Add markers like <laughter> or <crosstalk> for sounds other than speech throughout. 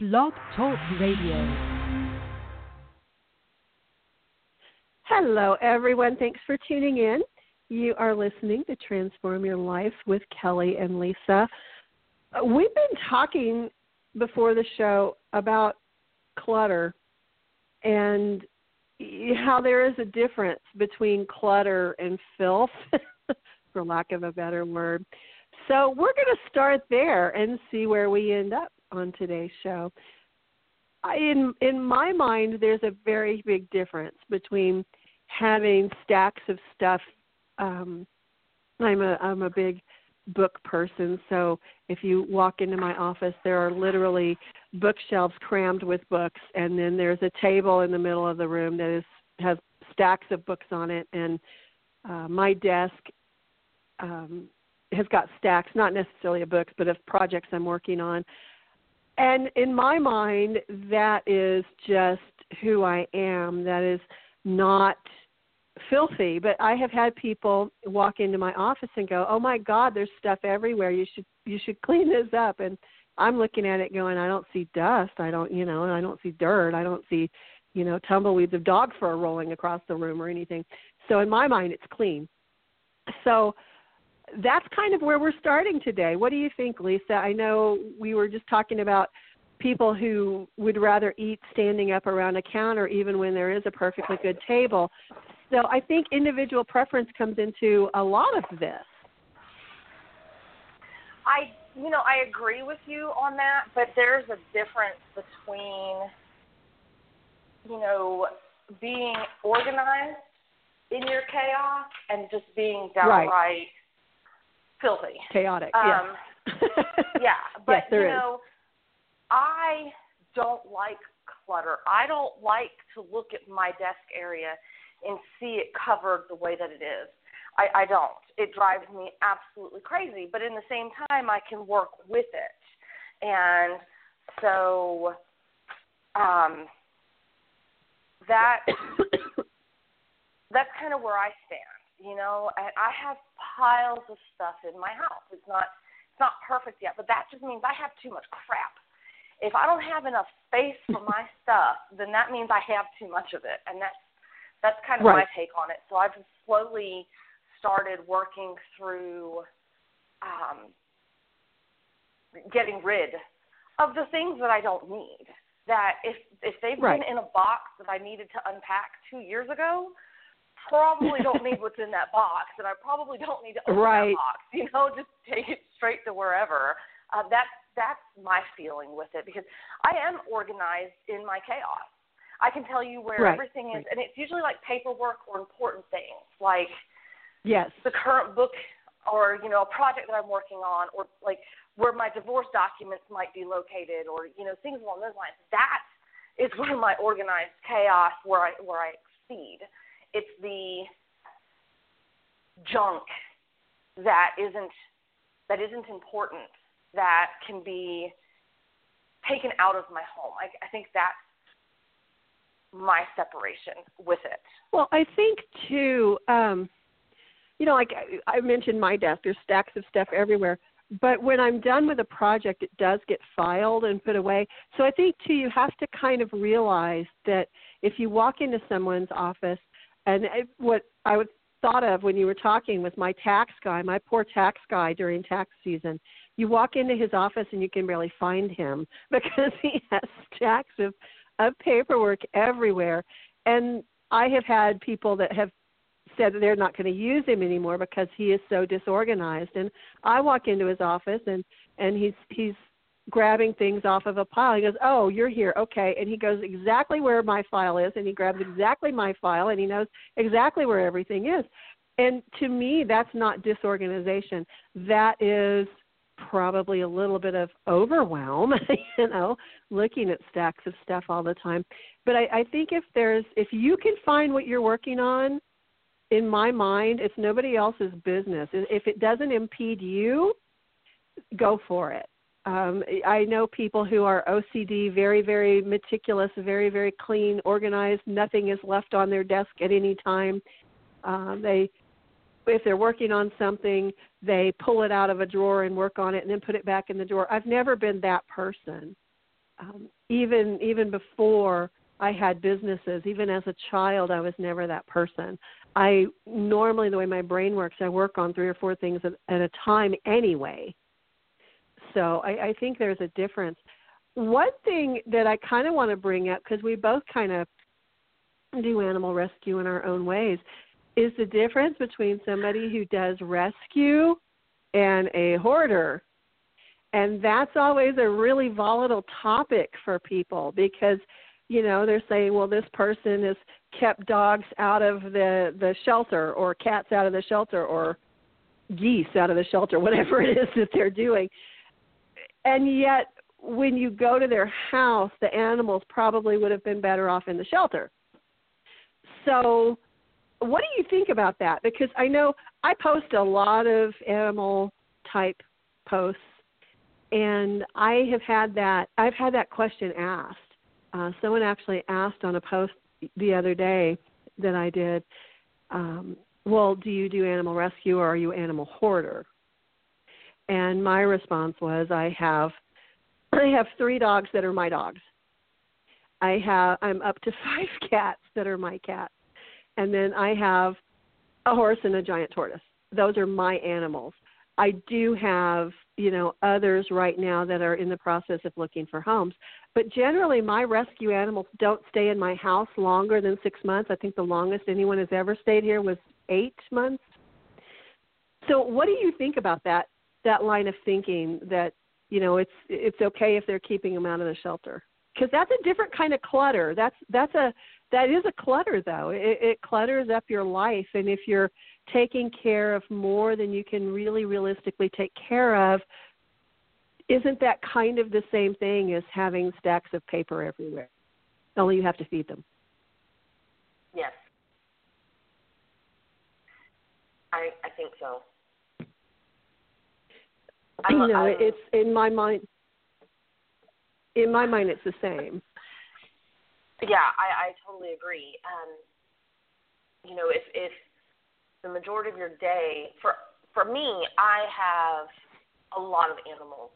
Blog Talk Radio. Hello, everyone. Thanks for tuning in. You are listening to Transform Your Life with Kellie and Lisa. We've been talking before the show about clutter and how there is a difference between clutter and filth, <laughs> for lack of a better word. So we're going to start there and see where we end up on today's show. In in my mind, there's a very big difference between having stacks of stuff. Um, I'm a I'm a big book person, so if you walk into my office, there are literally bookshelves crammed with books, and then there's a table in the middle of the room that is has stacks of books on it, and uh, my desk um, has got stacks, not necessarily of books, but of projects I'm working on. And in my mind, that is just who I am. That is not filthy. But I have had people walk into my office and go, "Oh my God, there's stuff everywhere. You should you should <laughs> clean this up." And I'm looking at it going, "I don't see dust. I don't, you know, and I don't see dirt. I don't see, you know, tumbleweeds of dog fur rolling across the room or anything." So in my mind, it's clean. So that's kind of where we're starting today. What do you think, Lisa? I know we were just talking about people who would rather eat standing up around a counter even when there is a perfectly good table. So I think individual preference comes into a lot of this. I, you know, I agree with you on that, but there's a difference between, you know, being organized in your chaos and just being downright Right. Filthy. Chaotic. Um, yes. yeah, <laughs> <laughs> but yes, you is. know, I don't like clutter. I don't like to look at my desk area and see it covered the way that it is. I, I don't. It drives me absolutely crazy. But in the same time, I can work with it, and so um, that <coughs> that's kind of where I stand. You know, and I have piles of stuff in my house. It's not it's not perfect yet, but that just means I have too much crap. If I don't have enough space for my <laughs> stuff, then that means I have too much of it, and that's that's kind of my take on it. So I've slowly started working through um, getting rid of the things that I don't need. That if if they've Right. been in a box that I needed to unpack two years ago, probably don't need what's in that box, and I probably don't need to open Right. that box. You know, <laughs> just take it straight to wherever. Uh, that's that's my feeling with it because I am organized in my chaos. I can tell you where Right, everything is, right. and it's usually like paperwork or important things, like yes. the current book or you know a project that I'm working on, or like where my divorce documents might be located, or you know things along those lines. That is <laughs> where my organized chaos, where I where I exceed. It's the junk that isn't that isn't important that can be taken out of my home. I, I think that's my separation with it. Well, I think too, um, you know, like I, I mentioned my desk, there's stacks of stuff everywhere. But when I'm done with a project, it does get filed and put away. So I think too, you have to kind of realize that if you walk into someone's office, and it, what I would thought of when you were talking was my tax guy, my poor tax guy during tax season. You walk into his office and you can barely find him <laughs> because he has stacks of of paperwork everywhere. And I have had people that have said that they're not going to use him anymore because he is so disorganized. And I walk into his office and and he's he's grabbing things off of a pile. He goes, "Oh, you're here, okay." And he goes exactly where my file is, and he grabs exactly my file, and he knows exactly where everything is. And to me, that's not disorganization. That is probably a little bit of overwhelm, <laughs> you know, looking at stacks of stuff all the time. But I, I think if there's if you can find what you're working on, in my mind, it's nobody else's business. If it doesn't impede you, go for it. Um, I know people who are OCD, very, very meticulous, very, very clean, organized. Nothing is left on their desk at any time. Um, they if they're working on something, they pull it out of a drawer and work on it and then put it back in the drawer. I've never been that person. um, even even before I had businesses, even as a child, I was never that person. I normally the way my brain works, I work on three or four things at, at a time anyway. So I, I think there's a difference. One thing that I kind of want to bring up because we both kind of do animal rescue in our own ways is the difference between somebody who does rescue and a hoarder. And that's always a really volatile topic for people because you know they're saying well this person has kept dogs out of the the shelter or cats out of the shelter or geese out of the shelter <laughs> whatever it is that they're doing and yet when you go to their house the animals probably would have been better off in the shelter. So what do you think about that? Because i know i post a lot of animal type posts and i have had that i've had that question asked. Uh, someone actually asked on a post the other day that I did, um, well, do you do animal rescue or are you animal hoarder? And my response was, I have, <clears throat> I have three dogs that are my dogs. I have, I'm up to <laughs> five cats that are my cats, and then I have a horse and a giant tortoise. Those are my animals. I do have, you know, others right now that are in the process of looking for homes. But generally, my rescue animals don't stay in my house longer than six months. I think the longest anyone has ever stayed here was eight months. So, what do you think about that? That line of thinking that you know it's it's okay if they're keeping them out of the shelter because that's a different kind of clutter. That's that's a that is a clutter though. It, it clutters up your life, and if you're taking care of more than you can really realistically take care of, isn't that kind of the same thing as having stacks of paper everywhere? Only you have to feed them. Yes. I I think so. You know, I'm, it's in my mind. In my mind, it's the same. Yeah, I I totally agree. Um, you know, if if the majority of your day for for me, I have a lot of animals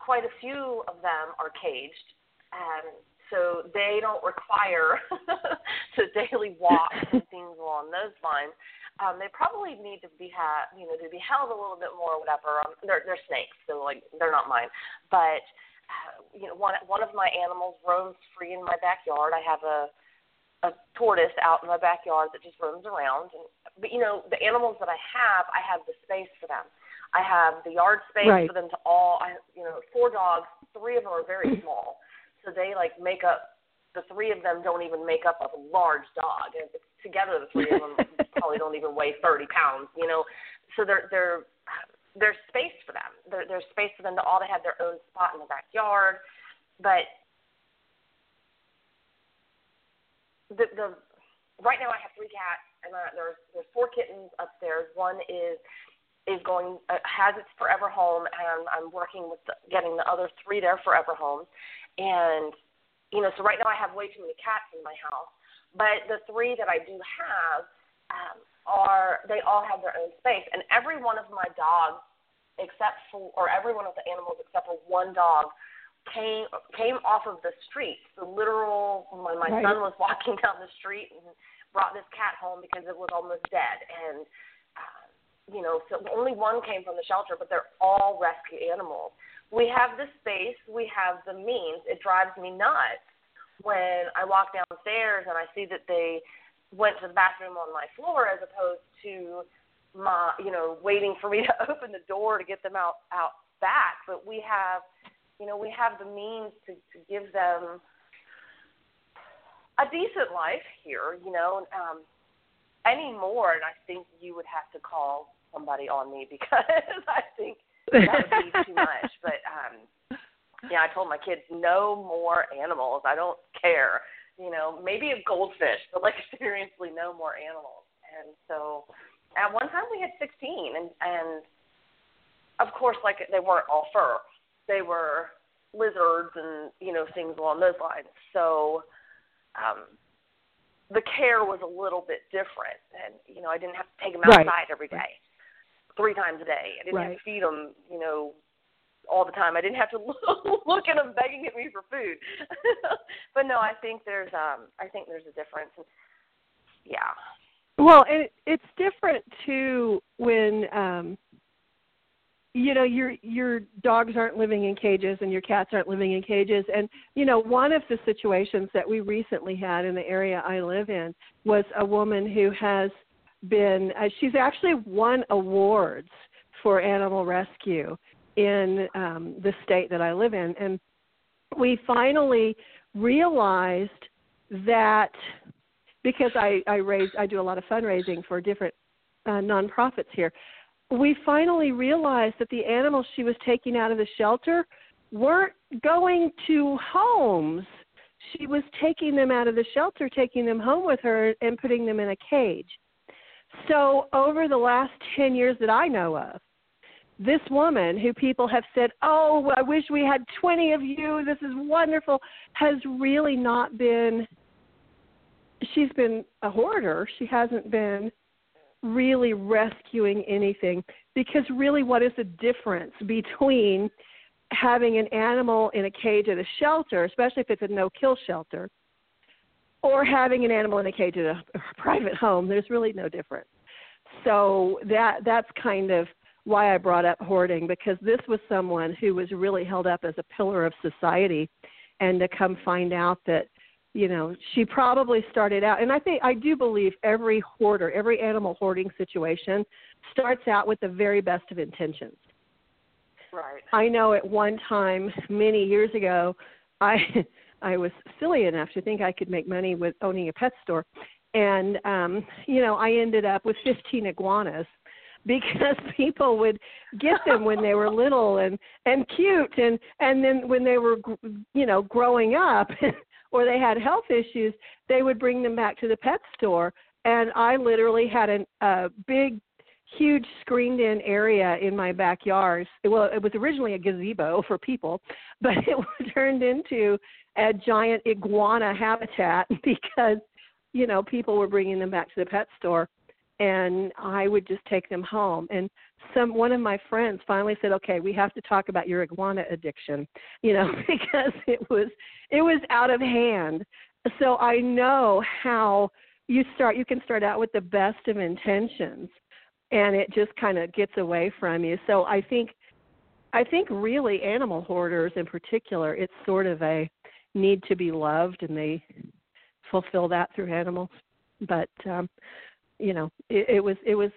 quite a few of them are caged, and so they don't require <laughs> to daily walk <laughs> and things along those lines. Um, they probably need to be ha- you know to be held a little bit more, or whatever. Um, they're they're snakes, so like they're not mine. But uh, you know, one one of my animals roams free in my backyard. I have a a tortoise out in my backyard that just roams around. And, but you know, the animals that I have, I have the space for them. I have the yard space right. for them to all. I you know four dogs. Three of them are very <clears throat> small, so they like make up. The three of them don't even make up a large dog, and together the three of them <laughs> probably don't even weigh thirty pounds. You know, so they're they're there's space for them. There, there's space for them to all to have their own spot in the backyard, but the the right now I have three cats and uh, there's there's four kittens upstairs. One is is going uh, has its forever home, and I'm working with the, getting the other three their forever homes. And you know, so right now I have way too many cats in my house, but the three that I do have um, are they all have their own space, and every one of my dogs, except for or every one of the animals except for one dog came came off of the street. The literal my my right. son was <laughs> walking down the street and brought this cat home because it was almost dead and you know, so only one came from the shelter, but they're all rescue animals. We have the space, we have the means. It drives me nuts when I walk downstairs and I see that they went to the bathroom on my floor as opposed to my, you know, waiting for me to <laughs> open the door to get them out out back. But we have, you know, we have the means to, to give them a decent life here, you know. Um, any more, and I think you would have to call somebody on me <laughs> because I think that would be too much. But um yeah, I told my kids no more animals. I don't care. You know, maybe a goldfish, but like <laughs> seriously no more animals. And so at one time we had 16 and and of course like they weren't all fur. They were lizards and, you know, things along those lines. So um the care was a little bit different and you know, I didn't have to take them outside right. every day three times a day. I didn't right. have to feed them, you know, all the time. I didn't have to <laughs> look at them begging at me for food. <laughs> but no, I think there's um I think there's a difference. Yeah. Well, and it, it's different too when um you know your your dogs aren't living in cages and your cats aren't living in cages and you know one of the situations that we recently had in the area I live in was a woman who has been uh, she's actually won awards for animal rescue in um the state that I live in and we finally realized that because I I raise I do a lot of fundraising for different uh, nonprofits here we finally realized that the animals she was taking out of the shelter weren't going to homes. She was taking them out of the shelter, taking them home with her, and putting them in a cage. So, over the last 10 years that I know of, this woman who people have said, Oh, I wish we had 20 of you, this is wonderful, has really not been, she's been a hoarder. She hasn't been really rescuing anything because really what is the difference between having an animal in a cage at a shelter especially if it's a no kill shelter or having an animal in a cage at a, <laughs> a private home there's really no difference. So that that's kind of why I brought up hoarding because this was someone who was really held up as a pillar of society. And to come find out that you know she probably started out and i think i do believe every hoarder every animal hoarding situation starts out with the very best of intentions. Right. I know at one time many years ago i <laughs> i was silly enough to think i could make money with owning a pet store and um you know i ended up with 15 iguanas <laughs> because people would get them when they were <laughs> little and and cute and and then when they were you know growing up <laughs> or they had health issues, they would bring them back to the pet store. And I literally had a uh, big, huge screened in area in my backyard. Well, it was originally a gazebo for people, but it turned into a giant iguana habitat <laughs> because, you know, people were bringing them back to the pet store and I would just take them home. And some one of my friends finally said, "Okay, we have to talk about your iguana addiction," <laughs> you know, <laughs> because it was it was out of hand. So I know how you start. You can start out with the best of intentions, and it just kind of gets away from you. So I think I think really animal hoarders in particular, it's sort of a need to be loved, and they fulfill that through animals. But um, you know, it, it was it was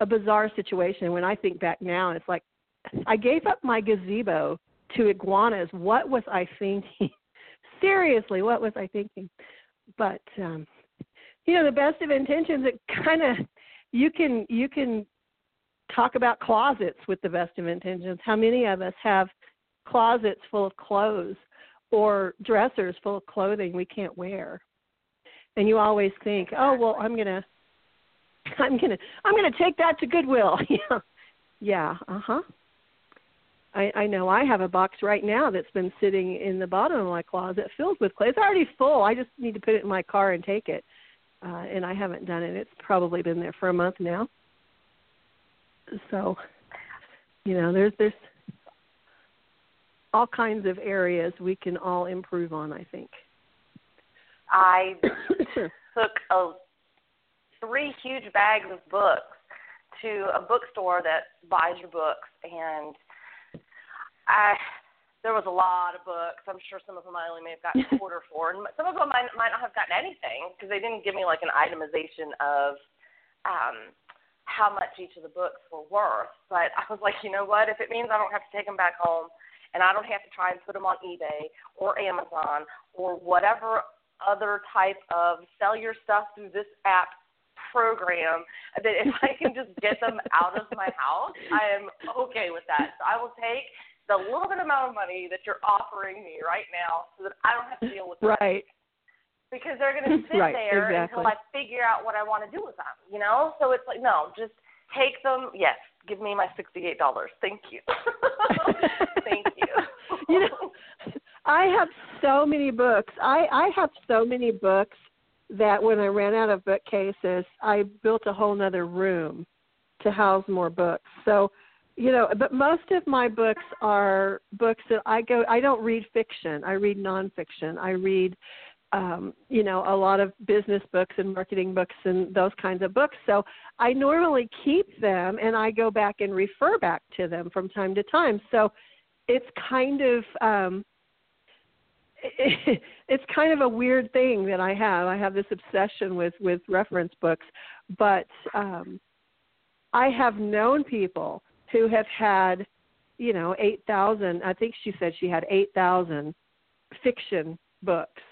a bizarre situation. When I think back now, it's like I gave up my gazebo to iguanas. What was I thinking? <laughs> Seriously, what was I thinking? But um you know, the best of intentions it kind of you can you can talk about closets with the best of intentions. How many of us have closets full of clothes or dressers full of clothing we can't wear? And you always think, "Oh, well, I'm to I'm gonna I'm gonna take that to Goodwill. <laughs> yeah, yeah, uh huh. I, I know I have a box right now that's been sitting in the bottom of my closet filled with clothes. It's already full. I just need to put it in my car and take it. Uh, and I haven't done it. It's probably been there for a month now. So, you know, there's there's all kinds of areas we can all improve on. I think. I <coughs> took a three huge bags of books to a bookstore that buys your books and I there was a lot of books. I'm sure some of them I only may have gotten a <laughs> quarter for, and some of them I might not have gotten anything because they didn't give me like an itemization of um, how much each of the books were worth. But I was like, you know what? If it means I don't have to take them back home, and I don't have to try and put them on eBay or Amazon or whatever other type of sell your stuff through this app program <laughs> that if I can just get them out of my house, I am okay with that. So I will take the little bit amount of money that you're offering me right now so that I don't have to deal with them. right. Because they're going <laughs> to sit right, there exactly. until I figure out what I want to do with them, you know? So it's like, no, just take them. Yes, give me my $68. Thank you. <laughs> Thank you. you know, I have so many books. I I have so many books that when I ran out of bookcases, I built a whole nother room to house more books. So you know, but most of my books are books that I go. I don't read fiction. I read nonfiction. I read, um, you know, a lot of business books and marketing books and those kinds of books. So I normally keep them and I go back and refer back to them from time to time. So it's kind of um, it, <laughs> it's kind of a weird thing that I have. I have this obsession with with reference books, but um, I have known people who have had, you know, 8,000, I think she said she had 8,000 fiction books,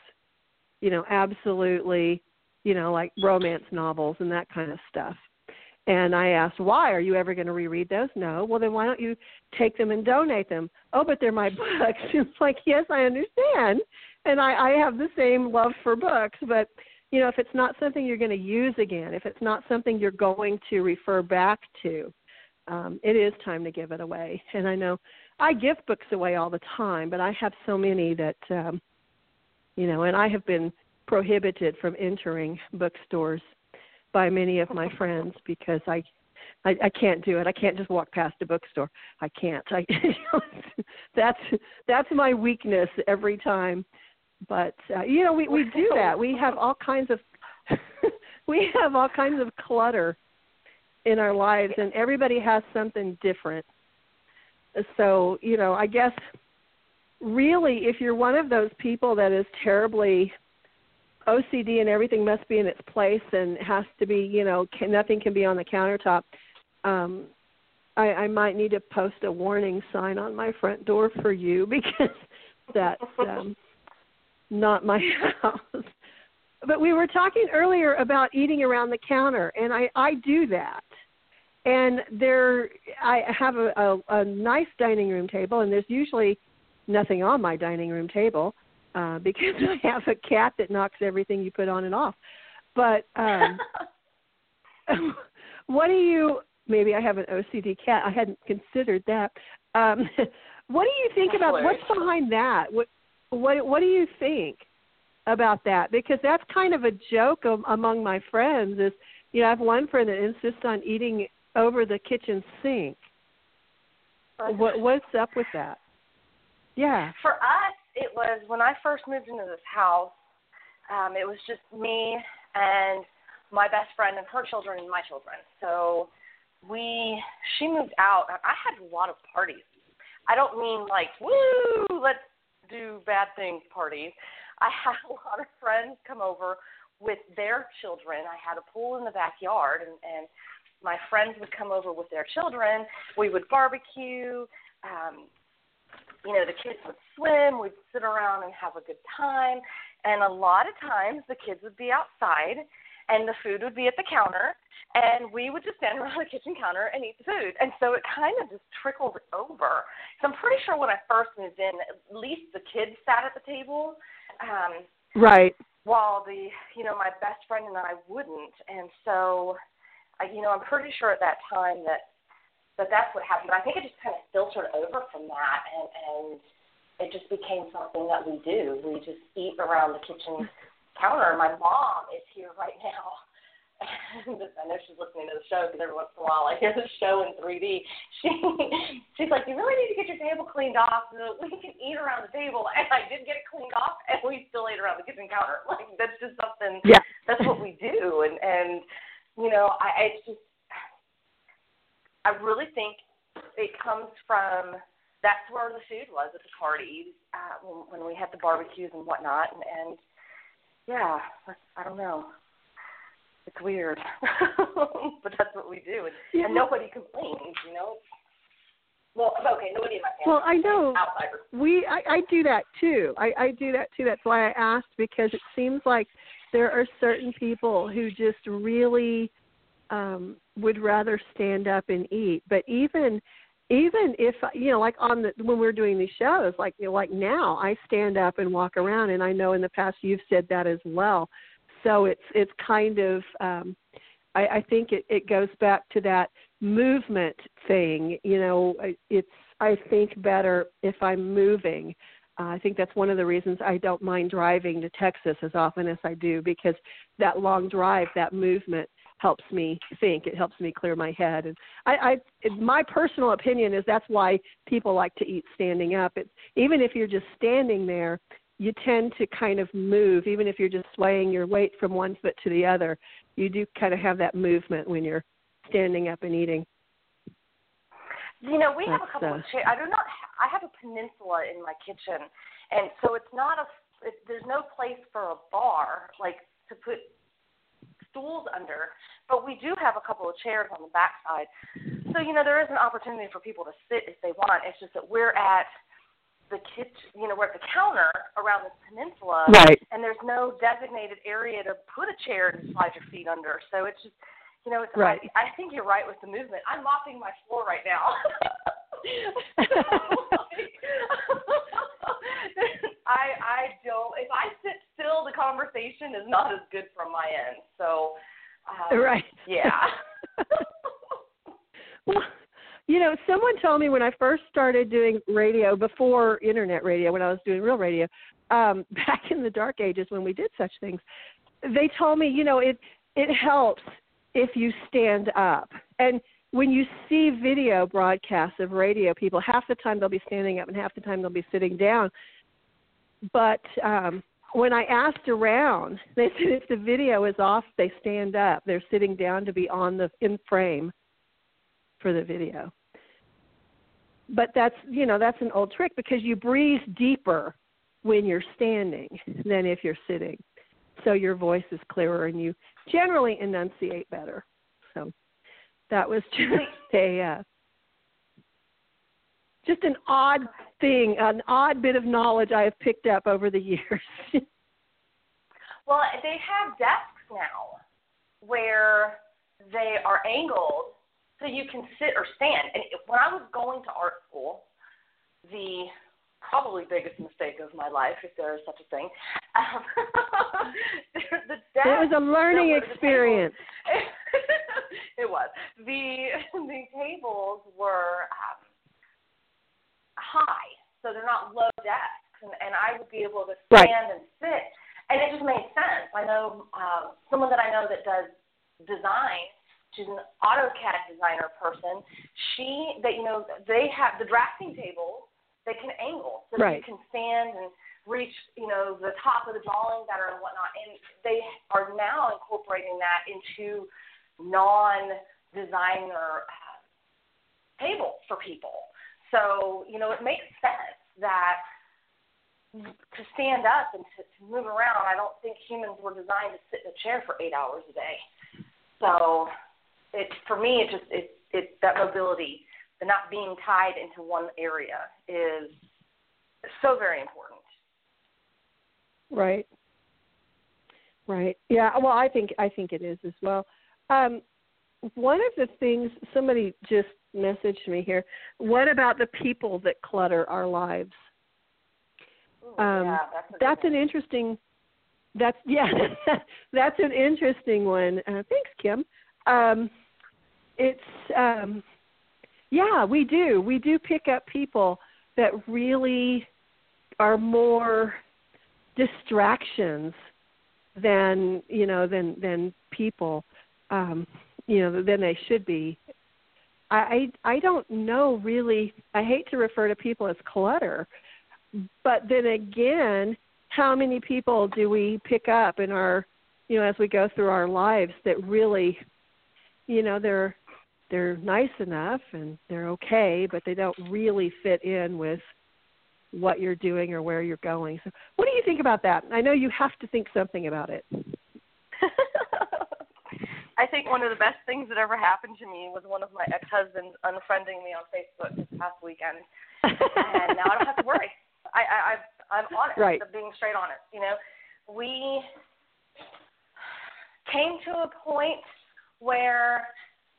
you know, absolutely, you know, like romance novels and that kind of stuff. And I asked, why? Are you ever going to reread those? No. Well, then why don't you take them and donate them? Oh, but they're my <laughs> books. it's like, yes, I understand. And I, I have the same love for books, but you know, if it's not something you're going to use again, if it's not something you're going to refer back to, um, it is time to give it away. And I know I give books away all the time, but I have so many that, um, you know, and I have been prohibited from entering bookstores by many of my <laughs> friends because I, I, I can't do it. I can't just walk past a bookstore. I can't. I, <laughs> that's that's my weakness every time. But uh, you know, we we do <laughs> that. We have all kinds of we have all kinds of clutter in our lives and everybody has something different so you know i guess really if you're one of those people that is terribly ocd and everything must be in its place and has to be you know can, nothing can be on the countertop um i i might need to post a warning sign on my front door for you <laughs> because that's um not my house. But we were talking earlier about eating around the counter and i i do that. And there I have a, a, a nice dining room table, and there's usually nothing on my dining room table uh, <laughs> because I have a cat that knocks everything you put on and off. But um, <laughs> what do you? Maybe I have an OCD cat. I hadn't considered that. Um, <laughs> what do you think about what's behind that? What what what do you think about that? Because that's kind of a joke among my friends. Is you know I have one friend that insists on eating over the kitchen sink. What what's up with that? Yeah. For us, it was when I first moved into this house. Um, it was just me and my best friend and her children and my children. So we she moved out. I had a lot of parties. I don't mean like woo, let's do bad things parties. I had a lot of friends come over with their children. I had a pool in the backyard and and my friends would come over with their children. We would barbecue. Um, you know, the kids would swim. We'd sit around and have a good time. And a lot of times the kids would be outside and the food would be at the counter and we would just stand <laughs> around the kitchen counter and eat the food. And so it kind of just trickled over. So I'm pretty sure when I first moved in, at least the kids sat at the table. Um, right. While the, you know, my best friend and I wouldn't. And so I, you know, I'm pretty sure at that time that that that's what happened. But I think it just kind of filtered over from that, and and it just became something that we do. We just eat around the kitchen counter. My mom is here right now. And I know she's listening to the show because every once in a while I hear the show in 3D. She she's like, you really need to get your table cleaned off so we can eat around the table. And I did get it cleaned off, and we still ate around the kitchen counter. Like that's just something. Yeah. That's what we do, and and you know, I it's just I really think it comes from that's where the food was at the parties uh, when, when we had the barbecues and whatnot, and, and yeah, I don't know. It's weird, <laughs> but that's what we do, and, yeah. and nobody complains. You know. Well, okay, nobody in my family. Well, I know outsiders. we. I, I do that too. I, I do that too. That's why I asked because it seems like there are certain people who just really um would rather stand up and eat. But even even if you know like on the when we're doing these shows like you know like now i stand up and walk around and i know in the past you've said that as well. So it's it's kind of um i i think it it goes back to that movement thing you know it's i think better if i'm moving. Uh, I think that's one of the reasons I don't mind driving to Texas as often as I do because that long drive, that movement, helps me think. It helps me clear my head. And I, I my personal opinion is that's why people like to eat standing up. It's even if you're just standing there, you tend to kind of move, even if you're just swaying your weight from one foot to the other. You do kind of have that movement when you're standing up and eating. You know, we have a couple uh, of chairs. I do not. I have a peninsula in my kitchen, and so it's not a. It, there's no place for a bar like to put stools under, but we do have a couple of chairs on the back side. So you know, there is an opportunity for people to sit if they want. It's just that we're at the kitchen. You know, we're at the counter around this peninsula, Right. and there's no designated area to put a chair and slide your feet under. So it's just, you know, it's Right. I, I think you're right with the movement. I'm mopping my floor right now. <laughs> <laughs> I I don't. If I sit still, the conversation is not as good from my end. So, um, right. Yeah. <laughs> well, you know, someone told me when I first started doing radio before internet radio, when I was doing real radio, um, <laughs> back in the dark ages when we did such things, they told me, you know, it it helps if you stand up. And when you see video broadcasts of radio people, half the time they'll be standing up and half the time they'll be sitting down. But um when I asked around, they said if the video is off, they stand up. They're sitting down to be on the in frame for the video. But that's you know that's an old trick because you breathe deeper when you're standing than if you're sitting. So your voice is clearer and you generally enunciate better. So that was <laughs> just a uh, just an odd thing, an odd bit of knowledge I have picked up over the years. <laughs> well, they have desks now where they are angled so you can sit or stand. And when I was going to art school, the probably biggest mistake of my life, if there is such a thing, um, <laughs> the desk, it was a learning experience. <laughs> it was the the tables were high, so they're not low desks, and, and I would be able to Right. stand and sit, and it just made sense. I know um, someone that I know that does design. She's an AutoCAD designer person. She, that you know, they have the drafting tables. They can angle so Right. you can stand and reach, you know, the top of the drawing better and whatnot. And they are now incorporating that into non-designer uh, tables for people. So, you know, it makes sense that to stand up and to, to move around, I don't think humans were designed to sit in a chair for eight hours a day. So, it for me, it just it it that mobility, the not being tied into one area, is so very important. Right. Right. Yeah. Well, I think I think it is as well. Um, one of the things somebody just messaged me here. What about the people that clutter our lives? Ooh, Um, yeah, that's, That's an interesting. That's <laughs> yeah. that's an interesting one. Uh, thanks, Kim. Um, it's um, yeah. We do. We do pick up people that really are more distractions than you know than than people um you know than they should be i i don't know really i hate to refer to people as clutter but then again how many people do we pick up in our you know as we go through our lives that really you know they're they're nice enough and they're okay but they don't really fit in with what you're doing or where you're going. So, what do you think about that? I know you have to think something about it. I think one of the best things that ever happened to me was one of my ex-husbands unfriending me on Facebook this past weekend, and now I don't have to worry. I, I, I I'm honest. <laughs> Right. I'm being straight honest. You know, we came to a point where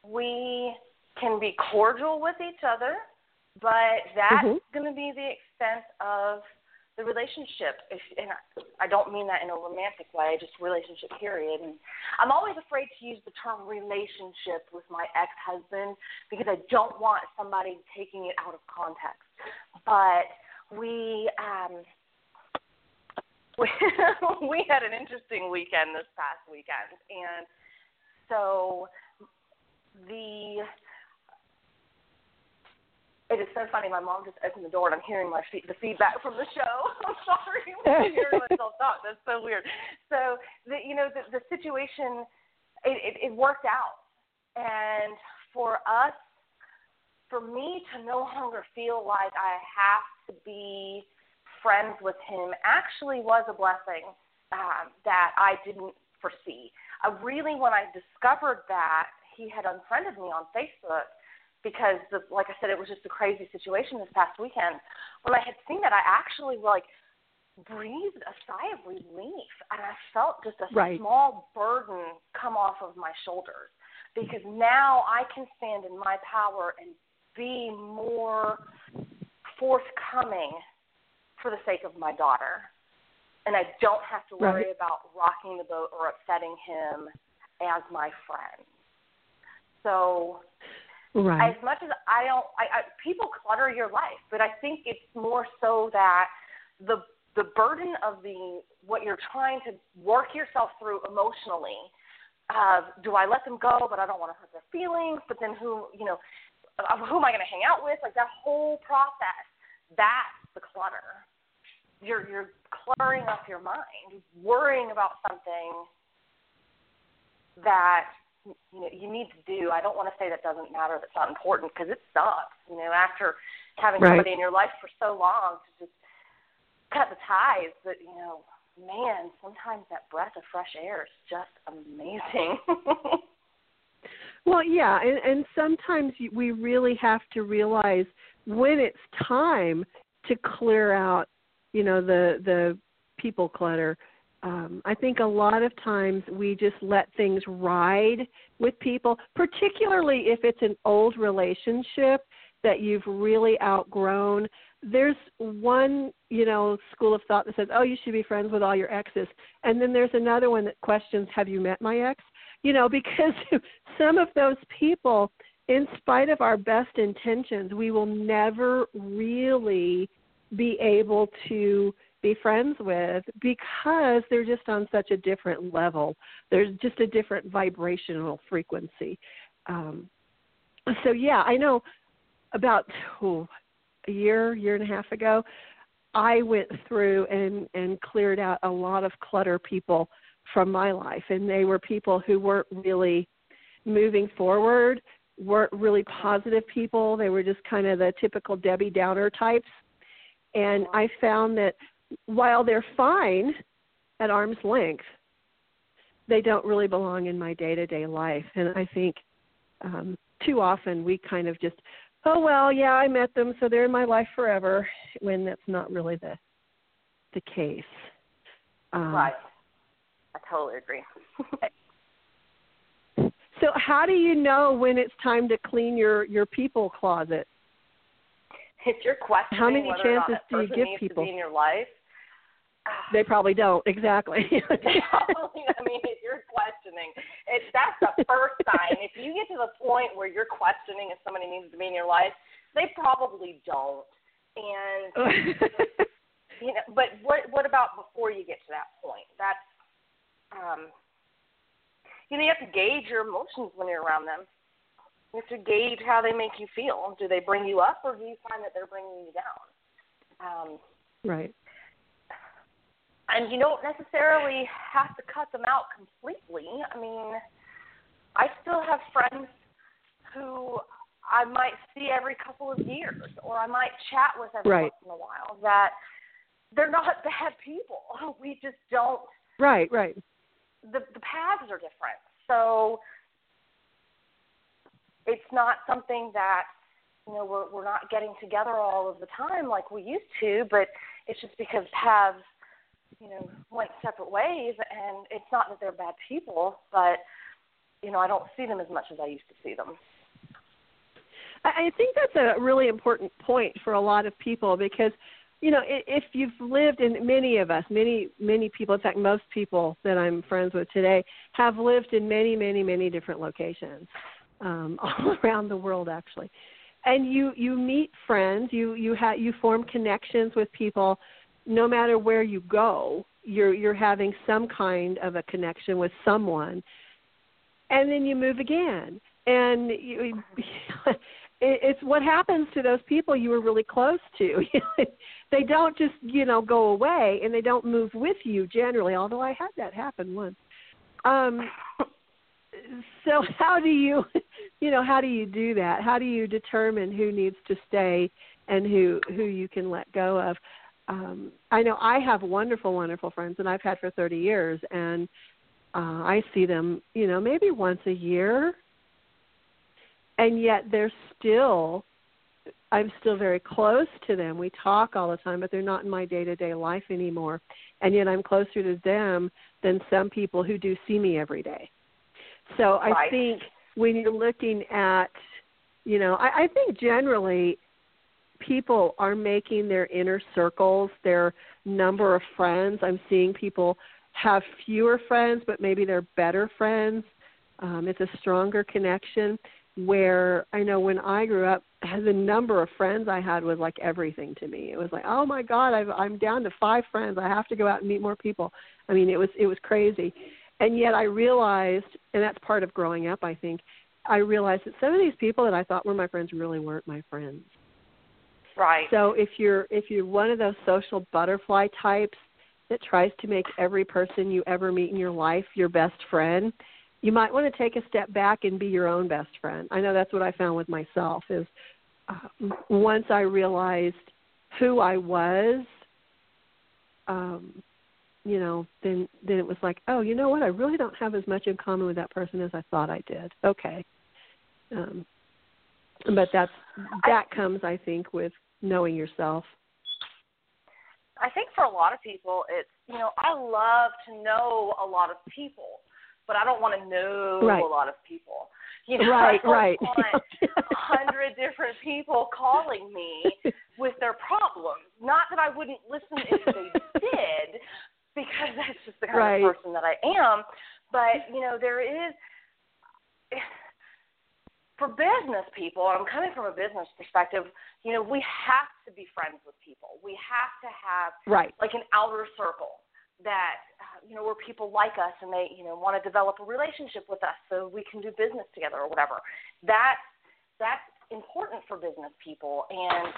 we can be cordial with each other, but that's Mhm. going to be the extent of the relationship. If, and I, don't mean that in a romantic way, just relationship period. And I'm always afraid to use the term relationship with my ex-husband because I don't want somebody taking it out of context. But we um we, <laughs> we had an interesting weekend this past weekend and so the it is so funny. My mom just opened the door, and I'm hearing my feet, the feedback from the show. <laughs> I'm sorry, I'm <laughs> hearing myself talk. That's so weird. So the you know the the situation, it, it it worked out, and for us, for me to no longer feel like I have to be friends with him, actually was a blessing um, that I didn't foresee. I really, when I discovered that he had unfriended me on Facebook because the, like I said, it was just a crazy situation this past weekend. When I had seen that, I actually like breathed a sigh of relief, and I felt just a right. small burden come off of my shoulders because now I can stand in my power and be more forthcoming for the sake of my daughter. And I don't have to worry right. about rocking the boat or upsetting him as my friend. So Right. As much as I don't, I, I people clutter your life, but I think it's more so that the the burden of the what you're trying to work yourself through emotionally. Uh, do I let them go, but I don't want to hurt their feelings? But then who, you know, who am I going to hang out with? Like that whole process. That's the clutter. You're you're cluttering up your mind, worrying about something that you know you need to do. I don't want to say that doesn't matter, that's not important because it sucks. You know, after having right. somebody in your life for so long to just cut the ties. But you know, man, sometimes that breath of fresh air is just amazing. <laughs> well, yeah, and, and sometimes we really have to realize when it's time to clear out, you know, the the people clutter um, I think a lot of times we just let things ride with people, particularly if it's an old relationship that you've really outgrown. There's one, you know, school of thought that says, "Oh, you should be friends with all your exes," and then there's another one that questions, "Have you met my ex?" You know, <laughs> because some of those people, in spite of our best intentions, we will never really be able to be friends with because they're just on such a different level. There's just a different vibrational frequency. Um, so yeah, I know about oh, a year, year and a half ago, I went through and and cleared out a lot of clutter people from my life, and they were people who weren't really moving forward, weren't really positive people. They were just kind of the typical Debbie Downer types. And I found that while they're fine at arm's length, they don't really belong in my day to day life. And I think um, too often we kind of just, oh well, yeah, I met them, so they're in my life forever, when that's not really the the case. Um, right. I totally agree. <laughs> so, how do you know when it's time to clean your your people closet? If you're questioning how many chances do you give people in your life, they probably don't exactly. <laughs> I mean, if you're questioning, it, that's the first sign. If you get to the point where you're questioning if somebody needs to be in your life, they probably don't. And <laughs> you know, but what what about before you get to that point? That's um, you know, you have to gauge your emotions when you're around them. You have to gauge how they make you feel. Do they bring you up, or do you find that they're bringing you down? Um, right and you don't necessarily have to cut them out completely. I mean, I still have friends who I might see every couple of years, or I might chat with every right. once in a while. That they're not <laughs> bad people. We just don't. Right, right. The the paths are different, so it's not something that you know we're we're not getting together all of the time like we used to. But it's just because paths you know, went separate ways. And it's not that they're bad people, but you know, I don't see them as much as I used to see them. I think that's a really important point for a lot of people because, you know, if you've lived in many of us, many many people, in fact, most people that I'm friends with today have lived in many, many, many different locations um, <laughs> all around the world, actually. And you you meet friends, you you have you form connections with people no matter where you go, you're you're having some kind of a connection with someone. and then you move again, and you, <laughs> it's what happens to those people you were really close to. <laughs> they don't just you know go away, and they don't move with you generally. Although I had that happen once. Um, <laughs> so how do you, you know, how do you do that? How do you determine who needs to stay and who who you can let go of? Um, I know I have wonderful, wonderful friends, and I've had for 30 years, and uh, I see them, you know, maybe once a year, and yet they're still I'm still very close to them. We talk all the time, but they're not in my day to day life anymore. And yet I'm closer to them than some people who do see me every day. So I right. think when you're looking at, you know, I, I think generally people are making their inner circles, their number of friends. I'm seeing people have fewer friends, but maybe they're better friends. Um, it's a stronger connection. Where I know when I grew up, the number of friends I had was like everything to me. It was like, oh my God, I've, I'm down to five friends. I have to go out and meet more people. I mean, it was it was crazy, and yet I realized, and that's part of growing up. I think I realized that some of these people that I thought were my friends really weren't my friends. Right. So if you're if you're one of those social butterfly types that tries to make every person you ever meet in your life your best friend, you might want to take a step back and be your own best friend. I know that's what I found with myself is uh, once I realized who I was, um, you know, then then it was like, oh, you know what? I really don't have as much in common with that person as I thought I did. Okay, um, but that's that comes, I think, with knowing yourself? I think for a lot of people, it's you know I love to know a lot of people, but I don't want to know right. a lot of people. You know, right, I don't right. want <laughs> a hundred different people calling me with their problems. Not that I wouldn't listen if they <laughs> did, because that's just the kind right. of person that I am. But you know, there is for business people, and I'm coming from a business perspective, you know, we have to be friends with people. We have to have right. like an outer circle that uh, you know where people like us and they you know want to develop a relationship with us so we can do business together or whatever. That's that's important for business people and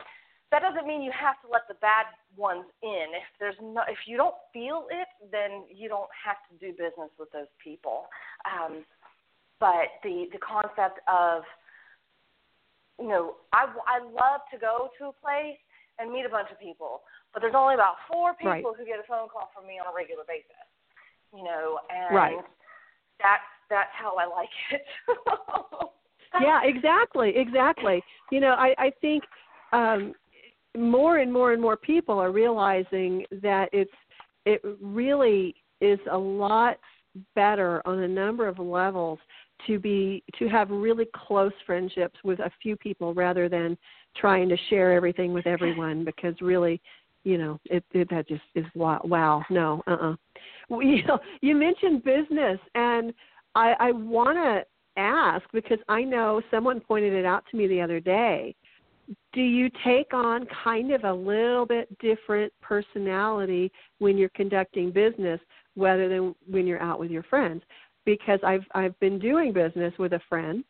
that doesn't mean you have to let the bad ones in. If there's no, if you don't feel it, then you don't have to do business with those people. Um, but the the concept of you know I I love to go to a place and meet a bunch of people, but there's only about four people right. who get a phone call from me on a regular basis. You know, and right. that's that's how I like <laughs> it. yeah, exactly, exactly. You know, I I think um more and more and more people are realizing that it's it really is a lot better on a number of levels to be to have really close friendships with a few people rather than trying to share everything with everyone because really you know it, it that just is wow, wow no uh-uh. Well, you know you mentioned business and i i want to ask because i know someone pointed it out to me the other day. Do you take on kind of a little bit different personality when you're conducting business rather than when you're out with your friends because I've I've been doing business with a friend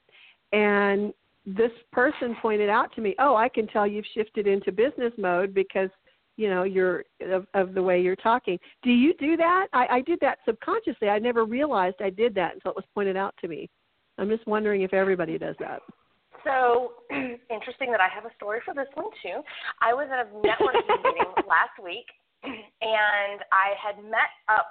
and this person pointed out to me, "Oh, I can tell you've shifted into business mode because you know you're of, of the way you're talking." Do you do that? I, I did that subconsciously. I never realized I did that until it was pointed out to me. I'm just wondering if everybody does that. So <clears throat> interesting that I have a story for this one too. I was at a networking <laughs> meeting last week, and I had met up.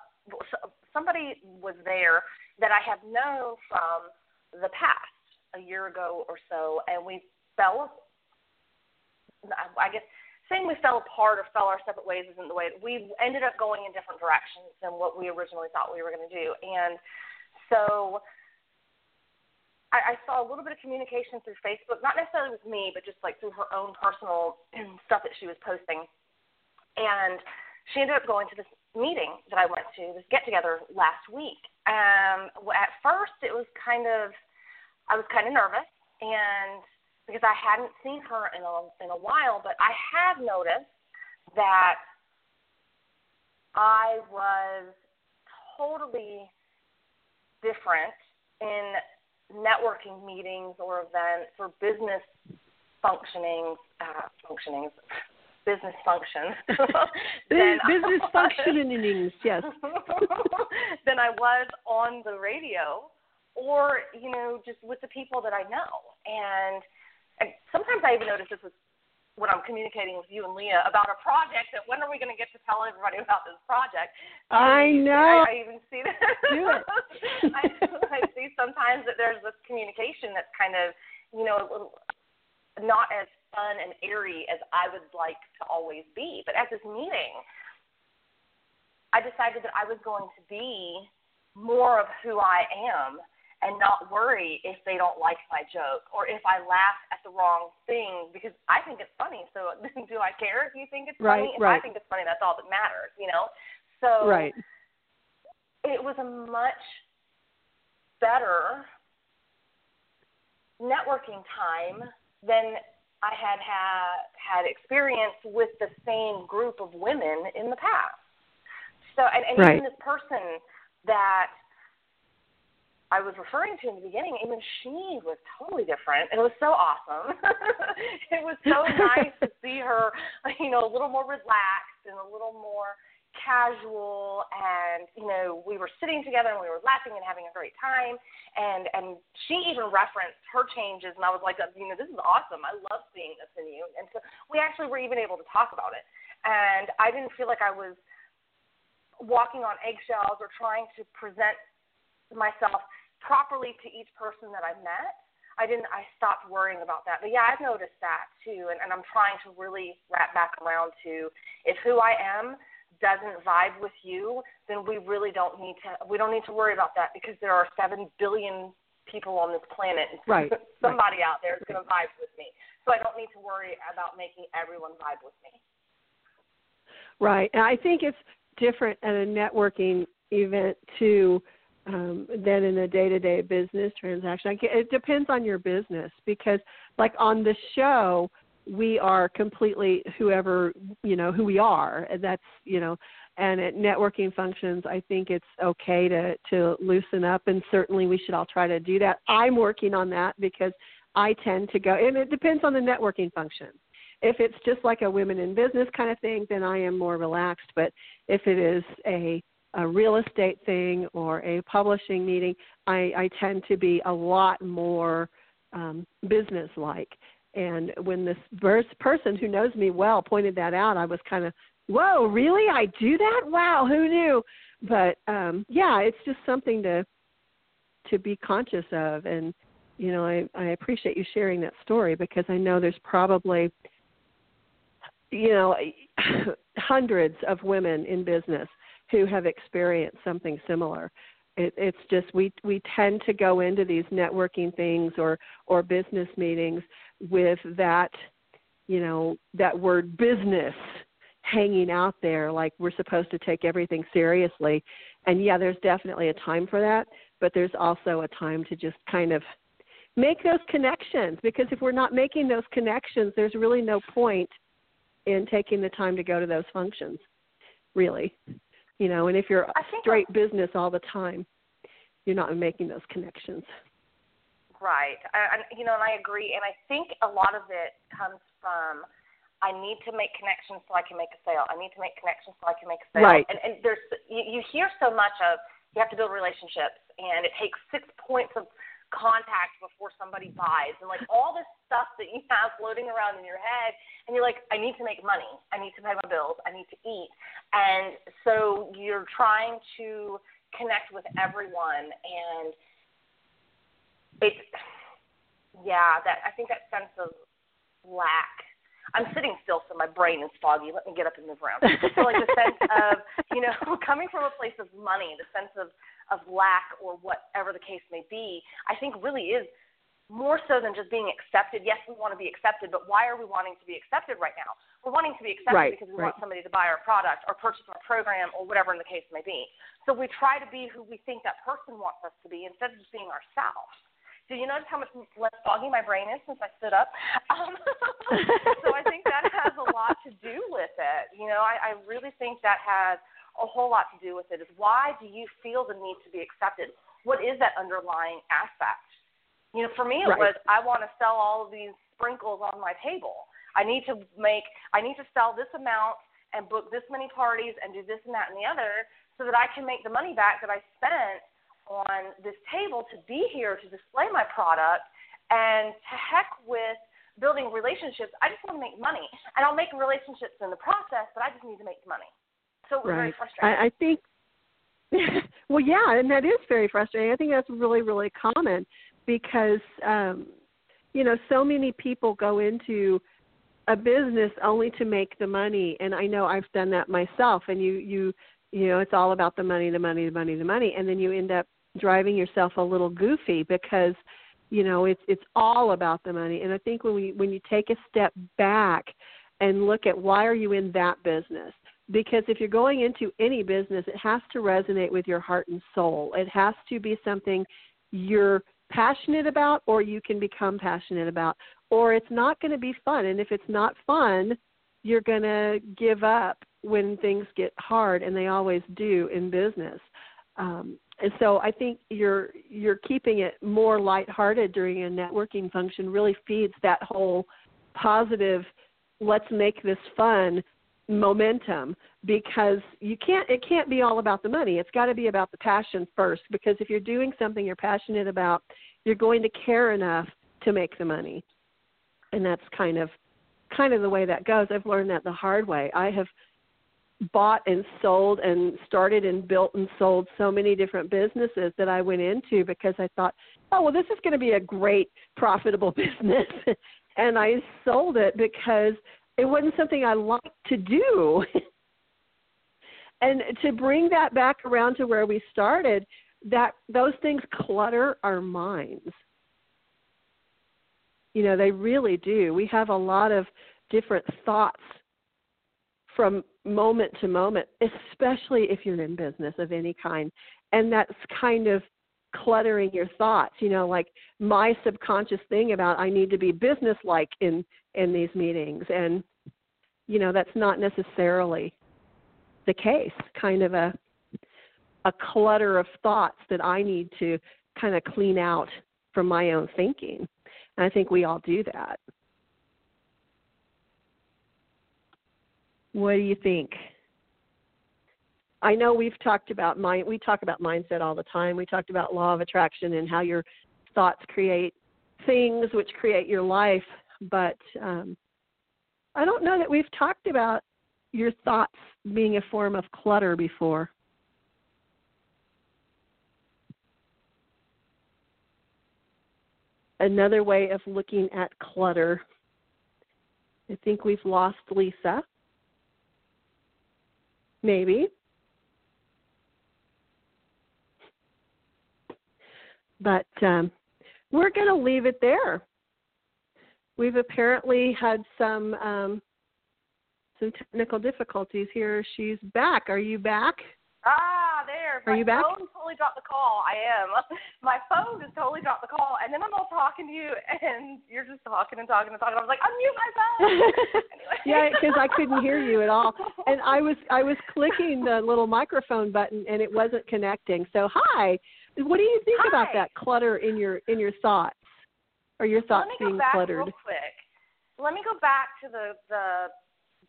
Somebody was there that I have known from the past, a year ago or so, and we fell. I guess saying we fell apart or fell our separate ways isn't the way. We ended up going in different directions than what we originally thought we were going to do, and so I, I saw a little bit of communication through Facebook, not necessarily with me, but just like through her own personal <clears throat> stuff that she was posting, and she ended up going to this meeting that I went to, this get together last week. Um, at first, it was kind of, I was kind of nervous, and because I hadn't seen her in a in a while, but I have noticed that I was totally different in networking meetings or events or business functioning uh, functionings business functions <laughs> <laughs> business functionings yes <laughs> than I was on the radio or you know just with the people that I know and, and sometimes I even notice this with when I'm communicating with you and Leah about a project that when are we going to get to tell everybody about this project? I know. I, I even see that. Do it. I, I see sometimes that there's this communication that's kind of, you know, not as fun and airy as I would like to always be. But at this meeting, I decided that I was going to be more of who I am and not worry if they don't like my joke or if I laugh at the wrong thing because I think it's funny. So <laughs> do I care if you think it's right, funny? If right. I think it's funny, that's all that matters, you know? So right. it was a much better networking time than I had had had experience with the same group of women in the past. So and, and right. even this person that I was referring to in the beginning, even she was totally different. It was so awesome. <laughs> it was so <laughs> nice to see her, you know, a little more relaxed and a little more casual and you know we were sitting together and we were laughing and having a great time and and she even referenced her changes and I was like you know this is awesome I love seeing this in you and so we actually were even able to talk about it and I didn't feel like I was walking on eggshells or trying to present myself properly to each person that I met. I didn't. I stopped worrying about that. But yeah, I've noticed that too, and, and I'm trying to really wrap back around to if who I am doesn't vibe with you, then we really don't need to. We don't need to worry about that because there are seven billion people on this planet, <laughs> and right. somebody right. out there is going to vibe with me. So I don't need to worry about making everyone vibe with me. Right, and I think it's different at a networking event too um, than in a day-to-day business transaction. It depends on your business because, like on the show, we are completely whoever you know who we are. And that's you know, and at networking functions, I think it's okay to to loosen up, and certainly we should all try to do that. I'm working on that because I tend to go, and it depends on the networking function. If it's just like a women in business kind of thing, then I am more relaxed. But if it is a a real estate thing or a publishing meeting, I, I tend to be a lot more um, business like. And when this person who knows me well pointed that out, I was kind of, whoa, really? I do that? Wow, who knew? But um, yeah, it's just something to to be conscious of. And you know, I, I appreciate you sharing that story because I know there's probably you know <clears throat> hundreds of women in business who have experienced something similar. It, it's just we we tend to go into these networking things or or business meetings with that you know that word business hanging out there like we're supposed to take everything seriously. And yeah there's definitely a time for that but there's also a time to just kind of make those connections because if we're not making those connections there's really no point in taking the time to go to those functions really. You know and if you're straight business all the time you're not making those connections right. And you know and i agree and i think a lot of it comes from i need to make connections so i can make a sale. I need to make connections so i can make a sale. Right. And, and there's you, you hear so much of you have to build relationships and it takes six points of contact before somebody buys and like all this stuff that you have floating around in your head and you're like i need to make money. I need to pay my bills. I need to eat. And so you're trying to connect with everyone and it's yeah that i think that sense of lack I'm sitting still, so my brain is foggy. Let me get up and move around. So, like the sense <laughs> of, you know, <laughs> coming from a place of money, the sense of of lack or whatever the case may be, I think really is more so than just being accepted. Yes, we want to be accepted, but why are we wanting to be accepted right now? We're wanting to be accepted right, because we right. want somebody to buy our product or purchase our program or whatever in the case may be. So we try to be who we think that person wants us to be instead of just being ourselves. Do you notice how much less foggy my brain is since I stood up? <laughs> Um, <laughs> so I think that has a lot to do with it. You know, I, I really think that has a whole lot to do with it. Is why do you feel the need to be accepted? what is that underlying aspect? You know, for me it right. was I want to sell all of these sprinkles on my table. I need to make I need to sell this amount and book this many parties and do this and that and the other so that I can make the money back that I spent on this table to be here to display my product and to heck with building relationships. I just want to make money. And I'll make relationships in the process, but I just need to make money. So it was right. very frustrating. I, I think <laughs> well yeah, and that is very frustrating. I think that's really, really common because um you know, so many people go into a business only to make the money and I know I've done that myself and you you you know, it's all about the money, the money, the money, the money and then you end up driving yourself a little goofy because you know, it's it's all about the money. And I think when we when you take a step back and look at why are you in that business? Because if you're going into any business, it has to resonate with your heart and soul. It has to be something you're passionate about or you can become passionate about or it's not going to be fun and if it's not fun you're going to give up when things get hard and they always do in business um, and so I think you're you're keeping it more lighthearted during a networking function really feeds that whole positive let's make this fun momentum because you can't it can't be all about the money. It's got to be about the passion first because if you're doing something you're passionate about you're going to care enough to make the money. And that's kind of kind of the way that goes. I've learned that the hard way. I have bought and sold and started and built and sold so many different businesses that I went into because I thought, oh, well, this is going to be a great profitable <laughs> business. and I sold it because it wasn't something I liked to do. <laughs> and to bring that back around to where we started, that those things clutter our minds. You know, they really do. We have a lot of different thoughts from moment to moment, especially if you're in business of any kind. And that's kind of cluttering your thoughts you know like my subconscious thing about i need to be business like in in these meetings and you know that's not necessarily the case kind of a a clutter of thoughts that i need to kind of clean out from my own thinking and i think we all do that What do you think? I know we've talked about mind we talk about mindset all the time. We talked about law of attraction and how your thoughts create things which create your life, but um, I don't know that we've talked about your thoughts being a form of clutter before. Another way of looking at clutter. I think we've lost Lisa. Maybe. But um, we're going to leave it there. We've apparently had some um, some technical difficulties here. She's back. Are you back? Ah, there. Are my you back? My phone totally dropped the call. I am. <laughs> My phone just totally dropped the call, and then I'm all talking to you, <laughs> and you're just talking and talking and talking. I was like, unmute my phone. <laughs> anyway. yeah, because I couldn't hear you at all, and I was I was clicking the little microphone button, and it wasn't connecting. So hi, what do you think Hi. about that clutter in your in your thoughts, or your thoughts Let me being go back cluttered? real quick. Let me go back to the the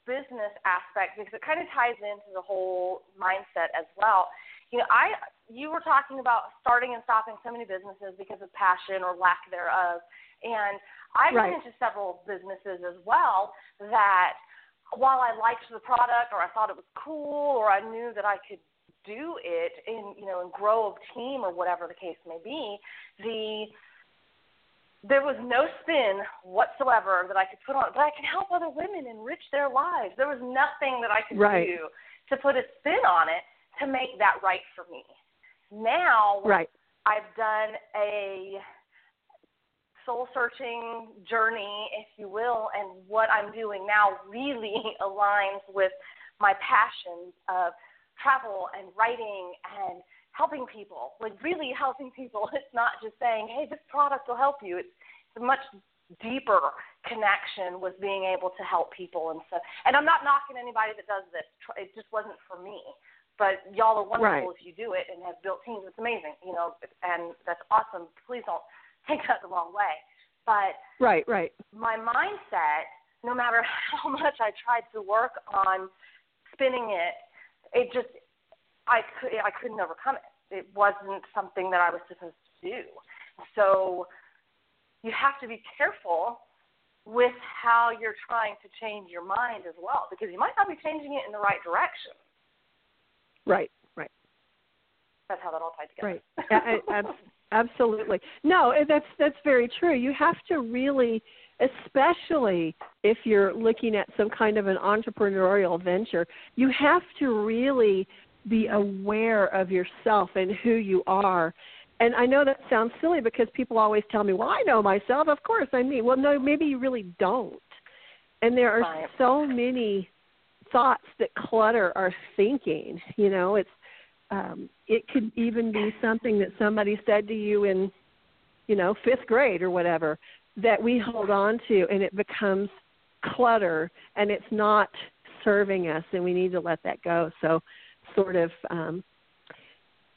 business aspect because it kind of ties into the whole mindset as well. You know, I you were talking about starting and stopping so many businesses because of passion or lack thereof, and I've Right. been into several businesses as well that while I liked the product or I thought it was cool or I knew that I could do it and you know and grow a team or whatever the case may be, the there was no spin whatsoever that I could put on but I can help other women enrich their lives. There was nothing that I could Right. do to put a spin on it to make that right for me. Now Right. I've done a soul searching journey, if you will, and what I'm doing now really <laughs> aligns with my passions of travel and writing and helping people, like really helping people. <laughs> It's not just saying, hey, this product will help you. It's, it's a much deeper connection with being able to help people and stuff. And I'm not knocking anybody that does this. It just wasn't for me. but y'all are wonderful Right. if you do it and have built teams. It's amazing, you know, and that's awesome. Please don't <laughs> take that the wrong way. But Right, right. my mindset, no matter <laughs> how much I tried to work on spinning it, it just I could I couldn't overcome it. It wasn't something that I was supposed to do. So you have to be careful with how you're trying to change your mind as well, because you might not be changing it in the right direction. Right, right. That's how that all tied together. Right. <laughs> Absolutely. No, eh, that's that's very true. You have to really especially if you're looking at some kind of an entrepreneurial venture, you have to really be aware of yourself and who you are. And I know that sounds silly because people always tell me, "Well, I know myself. Of course I me." Well, no, maybe you really don't. And there are Right. so many thoughts that clutter our thinking. You know, it's um, it could even be something that somebody said to you in, you know, fifth grade or whatever that we hold on to, and it becomes clutter, and it's not serving us, and we need to let that go. So, sort of um,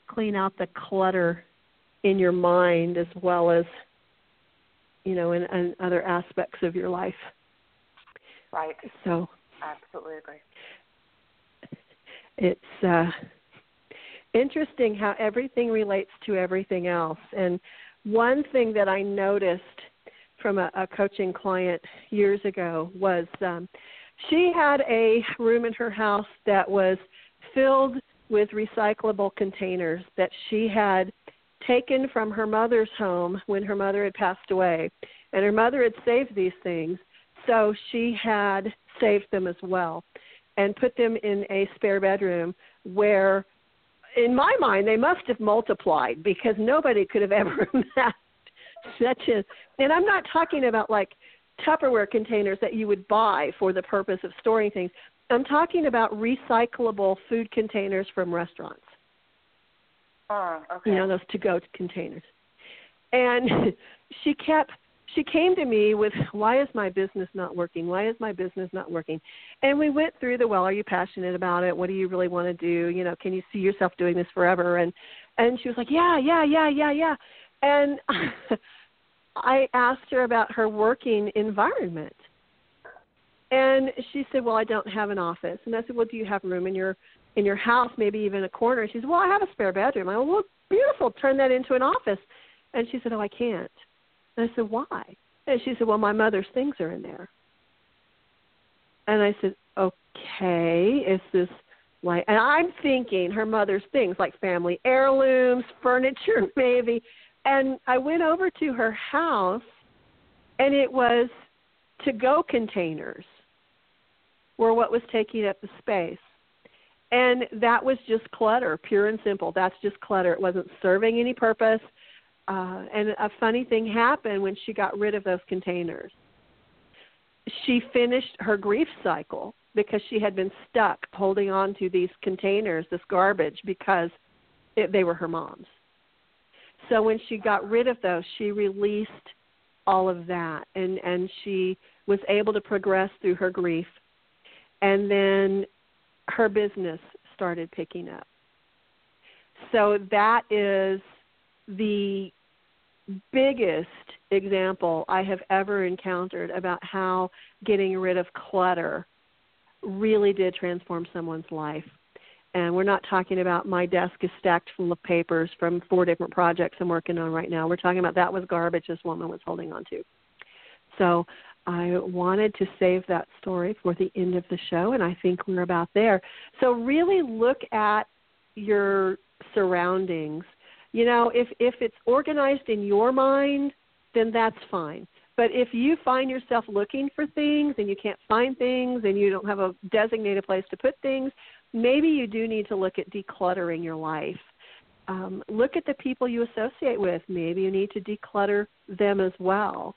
clean out the clutter in your mind as well as, you know, in, in other aspects of your life. Right. So Absolutely agree. it's uh, interesting how everything relates to everything else. And one thing that I noticed from a, a coaching client years ago was um, she had a room in her house that was filled with recyclable containers that she had taken from her mother's home when her mother had passed away. And her mother had saved these things, so she had saved them as well and put them in a spare bedroom where in my mind they must have multiplied because nobody could have <laughs> ever amassed such a and I'm not talking about like Tupperware containers that you would buy for the purpose of storing things. I'm talking about recyclable food containers from restaurants. Uh, okay. You know, those to go containers. And <laughs> she kept she came to me with why is my business not working? Why is my business not working? And we went through the well are you passionate about it? What do you really want to do? You know can you see yourself doing this forever? And and she was like yeah yeah yeah yeah yeah. And <laughs> i asked her about her working environment and she said well i don't have an office. And i said well do you have room in your in your house maybe even a corner? She said well i have a spare bedroom. I went well beautiful. Turn that into an office. And she said oh i can't. And I said, Why? And she said, Well, my mother's things are in there. And I said, Okay, is this like and I'm thinking her mother's things like family heirlooms, furniture <laughs> maybe. And I went over to her house and it was to go containers were what was taking up the space. And that was just clutter, pure and simple. That's just clutter. It wasn't serving any purpose uh, and a funny thing happened when she got rid of those containers. She finished her grief cycle because she had been stuck holding on to these containers, this garbage, because it, they were her mom's. So when she got rid of those, she released all of that, and and she was able to progress through her grief, and then her business started picking up. So that is the biggest example I have ever encountered about how getting rid of clutter really did transform someone's life. And we're not talking about my desk is stacked full of papers from four different projects I'm working on right now. We're talking about that was garbage this woman was holding on to. So I wanted to save that story for the end of the show, and I think we're about there. So really look at your surroundings you know, if if it's organized in your mind, then that's fine. But if you find yourself looking for things and you can't find things and you don't have a designated place to put things, maybe you do need to look at decluttering your life. Um, look at the people you associate with. Maybe you need to declutter them as well.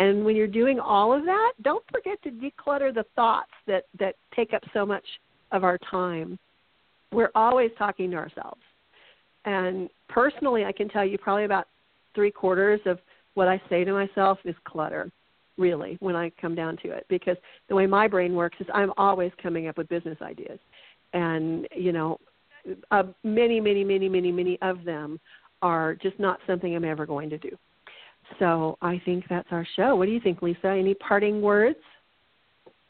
And when you're doing all of that, don't forget to declutter the thoughts that, that take up so much of our time. We're always talking to ourselves. And personally, I can tell you probably about three quarters of what I say to myself is clutter, really, when I come down to it. Because the way my brain works is I'm always coming up with business ideas. And, you know, uh, many, many, many, many, many of them are just not something I'm ever going to do. So I think that's our show. What do you think, Lisa? Any parting words?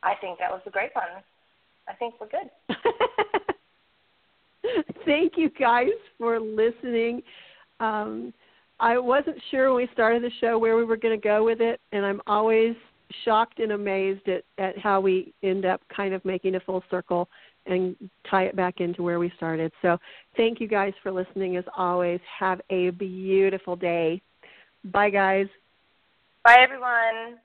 I think that was a great one. I think we're good. <laughs> Thank you guys for listening. Um, I wasn't sure when we started the show where we were going to go with it, and I'm always shocked and amazed at, at how we end up kind of making a full circle and tie it back into where we started. So thank you guys for listening as always. Have a beautiful day. Bye, guys. Bye, everyone.